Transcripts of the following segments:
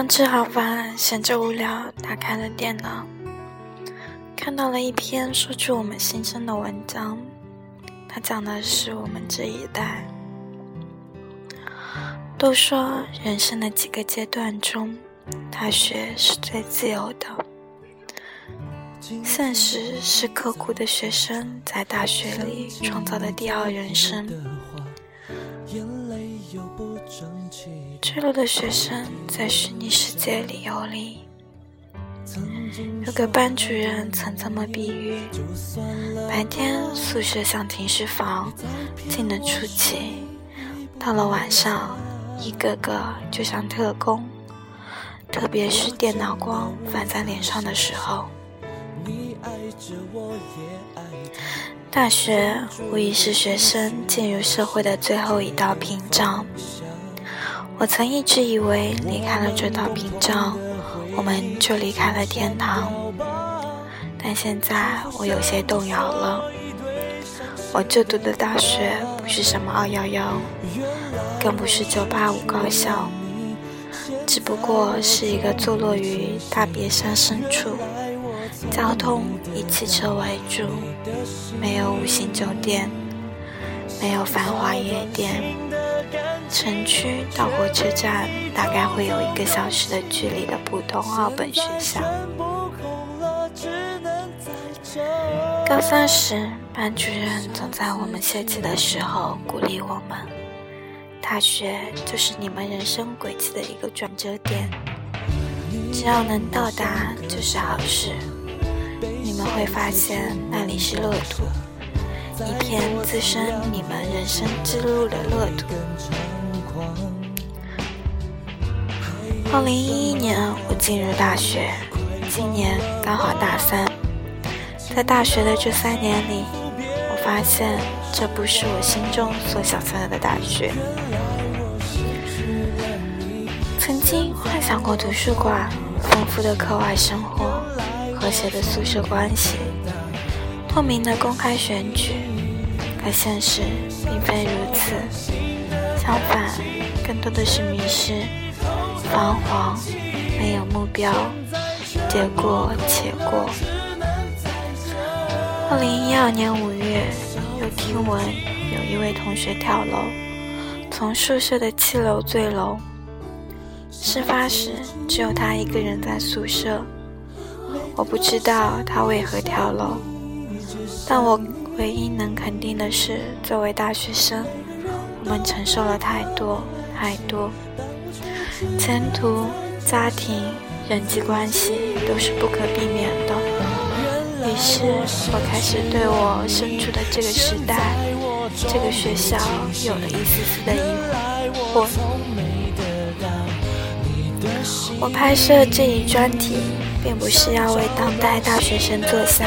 刚吃好饭，闲着无聊，打开了电脑，看到了一篇说出我们心声的文章。它讲的是我们这一代。都说人生的几个阶段中，大学是最自由的。现实是刻苦的学生在大学里创造的第二人生。坠落的学生在虚拟世界里游离。有个班主任曾这么比喻：白天宿舍像停尸房，静得出奇；到了晚上，一个个就像特工，特别是电脑光反在脸上的时候。大学无疑是学生进入社会的最后一道屏障。我曾一直以为，离开了这道屏障，我们就离开了天堂。但现在我有些动摇了。我就读的大学不是什么二幺幺，更不是九八五高校，只不过是一个坐落于大别山深处，交通以汽车为主，没有五星酒店，没有繁华夜店。城区到火车站大概会有一个小时的距离的普通二本学校。高三时，班主任总在我们泄气的时候鼓励我们：“大学就是你们人生轨迹的一个转折点，只要能到达就是好事。你们会发现那里是乐土，一片滋生你们人生之路的乐土。”二零一一年，我进入大学，今年刚好大三。在大学的这三年里，我发现这不是我心中所想象的大学。曾经幻想过图书馆、丰富的课外生活、和谐的宿舍关系、透明的公开选举，可现实并非如此。相反，更多的是迷失。彷徨，没有目标，得过且过。二零一二年五月，又听闻有一位同学跳楼，从宿舍的七楼坠楼。事发时，只有他一个人在宿舍。我不知道他为何跳楼，但我唯一能肯定的是，作为大学生，我们承受了太多，太多。前途、家庭、人际关系都是不可避免的。于是我开始对我身处的这个时代、这个学校有了一丝丝的疑惑。我拍摄这一专题，并不是要为当代大学生做相，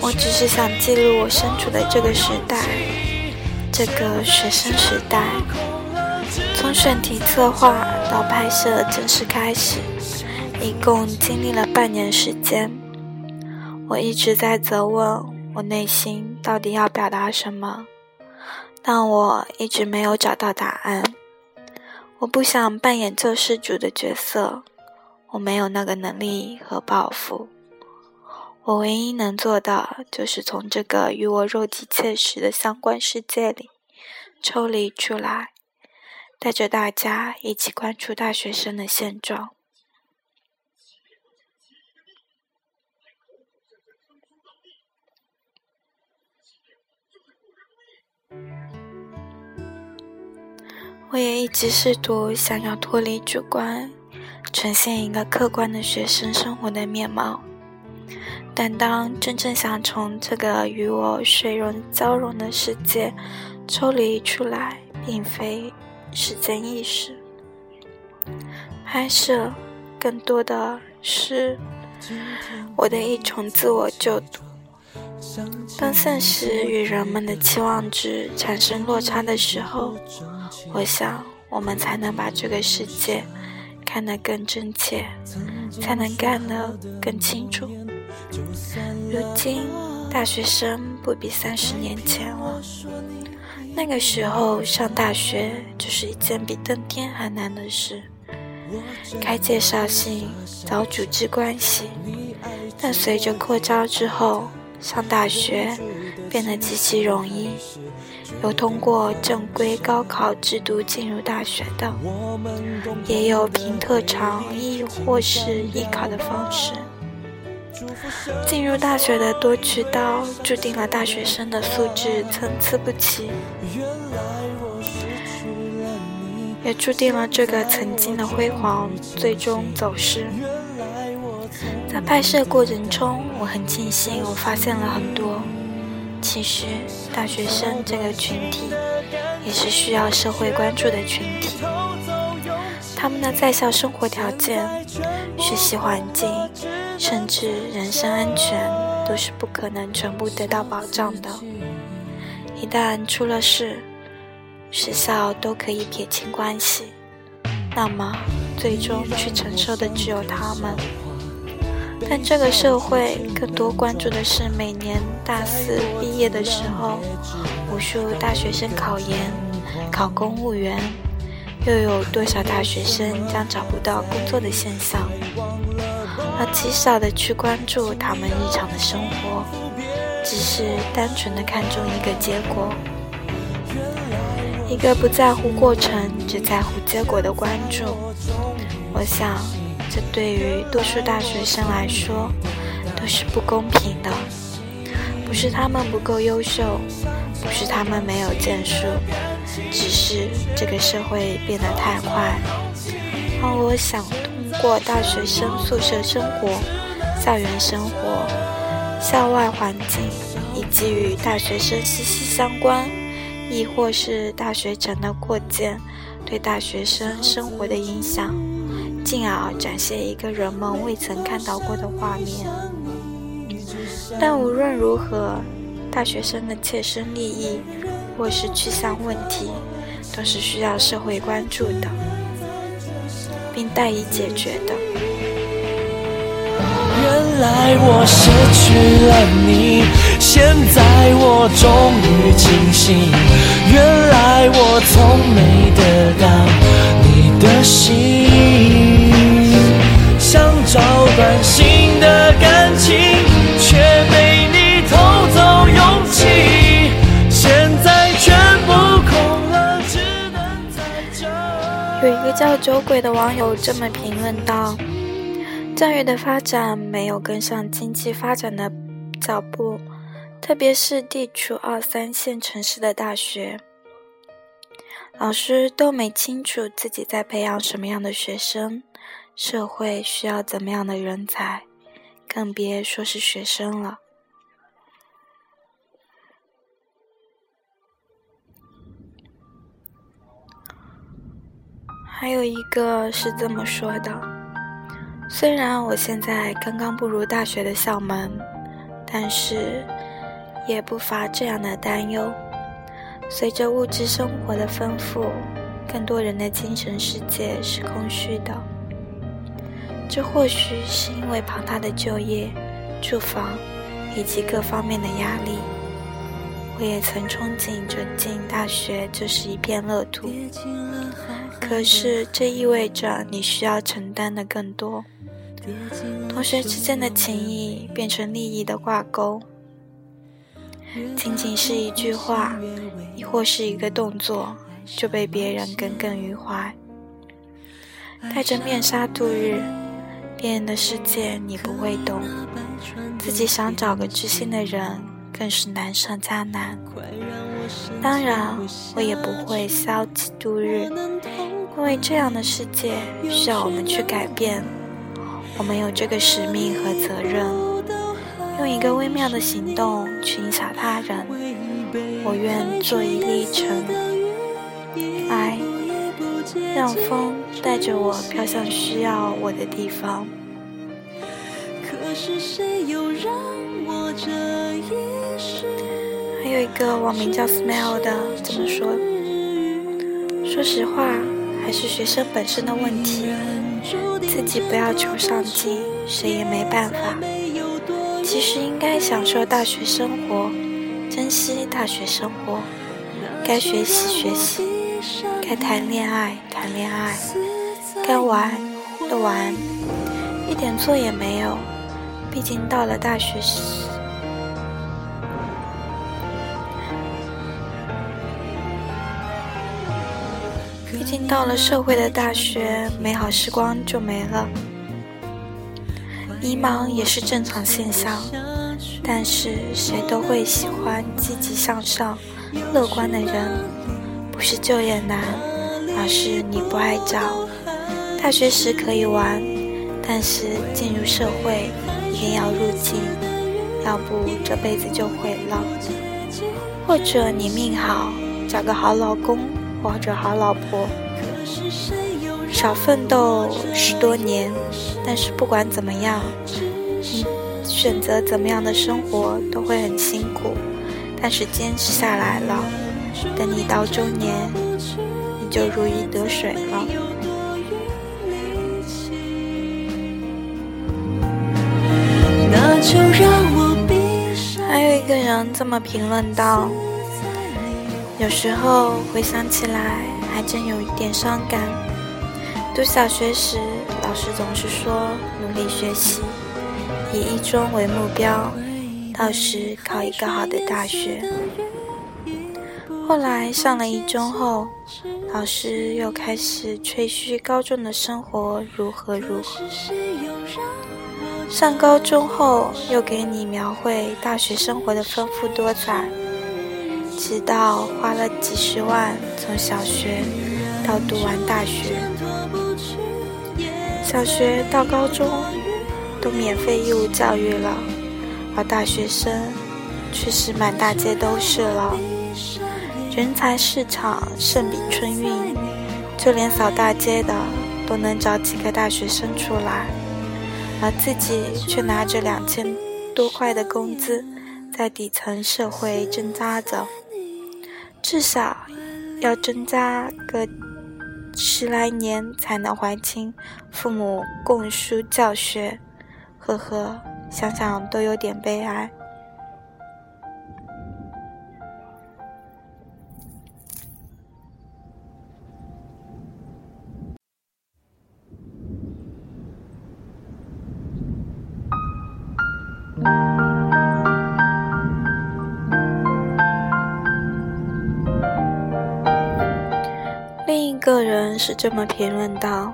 我只是想记录我身处的这个时代，这个学生时代。从选题策划到拍摄正式开始，一共经历了半年时间。我一直在责问我内心到底要表达什么，但我一直没有找到答案。我不想扮演救世主的角色，我没有那个能力和抱负。我唯一能做的，就是从这个与我肉体切实的相关世界里抽离出来。带着大家一起关注大学生的现状。我也一直试图想要脱离主观，呈现一个客观的学生生活的面貌，但当真正想从这个与我水融交融的世界抽离出来，并非。时间意识，拍摄更多的是我的一种自我救赎。当现实与人们的期望值产生落差的时候，我想我们才能把这个世界看得更真切，才能干得更清楚。如今，大学生不比三十年前了。那个时候上大学就是一件比登天还难的事，开介绍信，找组织关系。但随着扩招之后，上大学变得极其容易，有通过正规高考制度进入大学的，也有凭特长亦或是艺考的方式。进入大学的多渠道，注定了大学生的素质参差不齐，也注定了这个曾经的辉煌最终走失。在拍摄过程中，我很庆幸我发现了很多。其实，大学生这个群体也是需要社会关注的群体。他们的在校生活条件、学习环境。甚至人身安全都是不可能全部得到保障的。一旦出了事，学校都可以撇清关系，那么最终去承受的只有他们。但这个社会更多关注的是，每年大四毕业的时候，无数大学生考研、考公务员，又有多少大学生将找不到工作的现象。而极少的去关注他们日常的生活，只是单纯的看重一个结果，一个不在乎过程，只在乎结果的关注。我想，这对于多数大学生来说都是不公平的。不是他们不够优秀，不是他们没有建树，只是这个社会变得太快，而我想通。过大学生宿舍生活、校园生活、校外环境，以及与大学生息息相关，亦或是大学城的扩建对大学生生活的影响，进而展现一个人们未曾看到过的画面。但无论如何，大学生的切身利益或是去向问题，都是需要社会关注的。并待以解决的。原来我失去了你，现在我终于清醒。原来我从没得到你的心，想找段新的感有一个叫酒鬼的网友这么评论道：“教育的发展没有跟上经济发展的脚步，特别是地处二三线城市的大学，老师都没清楚自己在培养什么样的学生，社会需要怎么样的人才，更别说是学生了。”还有一个是这么说的：虽然我现在刚刚步入大学的校门，但是也不乏这样的担忧。随着物质生活的丰富，更多人的精神世界是空虚的。这或许是因为庞大的就业、住房以及各方面的压力。我也曾憧憬着进大学就是一片乐土。可是，这意味着你需要承担的更多。同学之间的情谊变成利益的挂钩，仅仅是一句话，亦或是一个动作，就被别人耿耿于怀。戴着面纱度日，别人的世界你不会懂，自己想找个知心的人，更是难上加难。当然，我也不会消极度日。因为这样的世界需要我们去改变，我们有这个使命和责任，用一个微妙的行动去影响他人。我愿做一粒尘埃，让风带着我飘向需要我的地方。还有一个网名叫 Smile 的这么说：说实话。还是学生本身的问题，自己不要求上进，谁也没办法。其实应该享受大学生活，珍惜大学生活，该学习学习，该谈恋爱谈恋爱，该玩的玩，一点错也没有。毕竟到了大学时，毕竟到了社会的大学，美好时光就没了。迷茫也是正常现象，但是谁都会喜欢积极向上、乐观的人。不是就业难，而是你不爱找。大学时可以玩，但是进入社会定要入境，要不这辈子就毁了。或者你命好，找个好老公或者好老婆，少奋斗十多年。但是不管怎么样，你选择怎么样的生活都会很辛苦，但是坚持下来了，等你到中年，你就如鱼得水了。还有一个人这么评论道：“有时候回想起来，还真有一点伤感。读小学时。”老师总是说努力学习，以一中为目标，到时考一个好的大学。后来上了一中后，老师又开始吹嘘高中的生活如何如何。上高中后又给你描绘大学生活的丰富多彩，直到花了几十万从小学到读完大学。小学到高中都免费义务教育了，而大学生却是满大街都是了。人才市场胜比春运，就连扫大街的都能找几个大学生出来，而自己却拿着两千多块的工资，在底层社会挣扎着，至少要挣扎个。十来年才能还清父母供书教学，呵呵，想想都有点悲哀。是这么评论道：“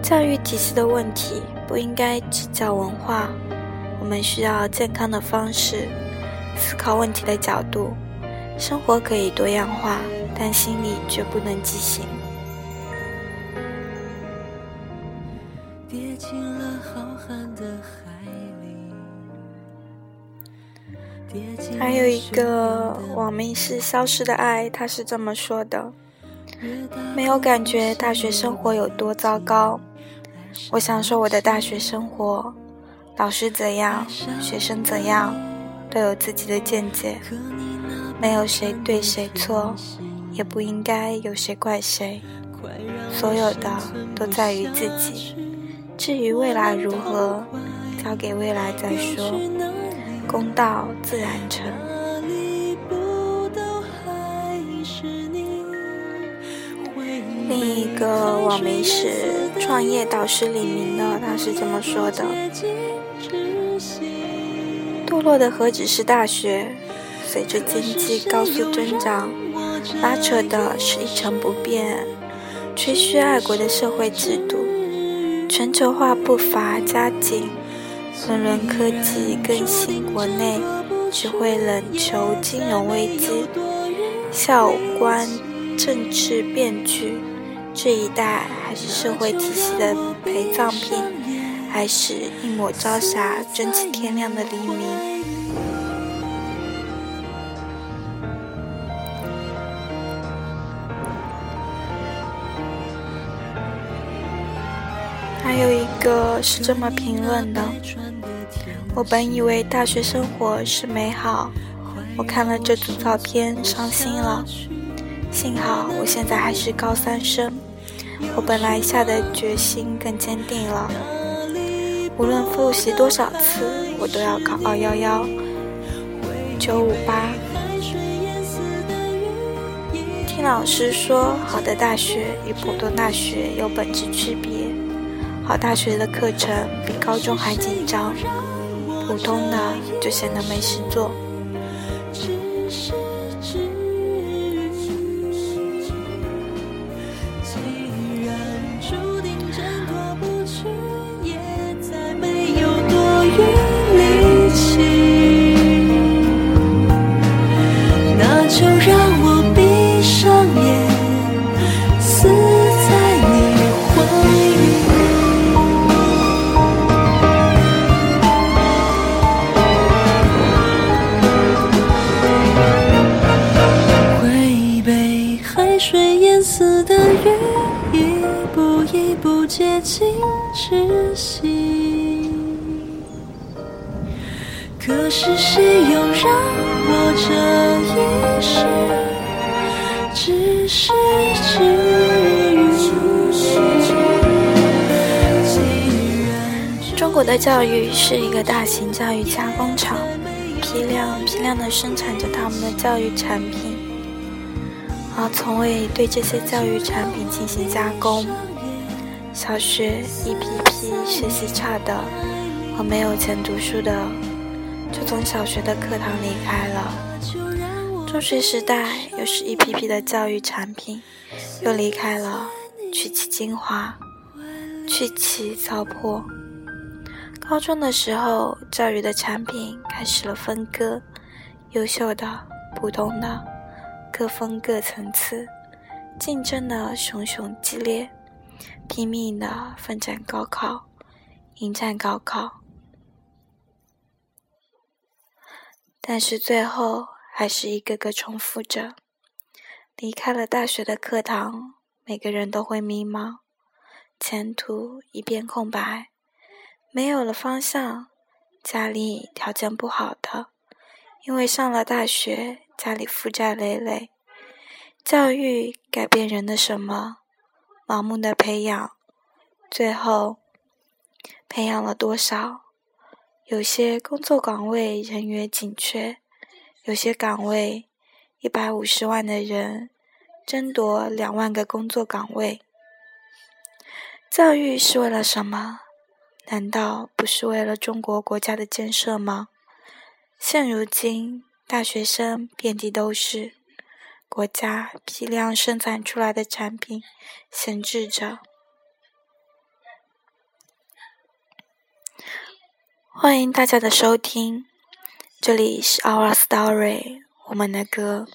教育体系的问题不应该只教文化，我们需要健康的方式思考问题的角度。生活可以多样化，但心理绝不能畸形。”还有一个网名是“消失的爱”，他是这么说的。没有感觉大学生活有多糟糕。我享受我的大学生活，老师怎样，学生怎样，都有自己的见解，没有谁对谁错，也不应该有谁怪谁。所有的都在于自己。至于未来如何，交给未来再说。公道自然成。另一个网名是创业导师李明的，他是这么说的：“堕落的何止是大学？随着经济高速增长，拉扯的是一成不变、吹嘘爱国的社会制度。全球化步伐加紧，轮轮科技更新国内，只会冷求金融危机，校官政治变局。”这一代还是社会体系的陪葬品，还是一抹朝霞争起天亮的黎明？还有一个是这么评论的：我本以为大学生活是美好，我看了这组照片伤心了。幸好我现在还是高三生。我本来下的决心更坚定了，无论复习多少次，我都要考二幺幺、九五八。听老师说，好的大学与普通大学有本质区别。好大学的课程比高中还紧张，普通的就显得没事做。淹死的鱼，一步一步接近窒息可是谁又让我这一世只是中国的教育是一个大型教育加工厂，批量批量的生产着他们的教育产品，而从未对这些教育产品进行加工。小学一批批学习差的和没有钱读书的。就从小学的课堂离开了，中学时代又是一批批的教育产品，又离开了，取其精华，去其糟粕。高中的时候，教育的产品开始了分割，优秀的、普通的，各分各层次，竞争的熊熊激烈，拼命的奋战高考，迎战高考。但是最后还是一个个重复着。离开了大学的课堂，每个人都会迷茫，前途一片空白，没有了方向。家里条件不好的，因为上了大学，家里负债累累。教育改变人的什么？盲目的培养，最后培养了多少？有些工作岗位人员紧缺，有些岗位一百五十万的人争夺两万个工作岗位。教育是为了什么？难道不是为了中国国家的建设吗？现如今，大学生遍地都是，国家批量生产出来的产品闲置着。欢迎大家的收听，这里是 Our Story，我们的歌。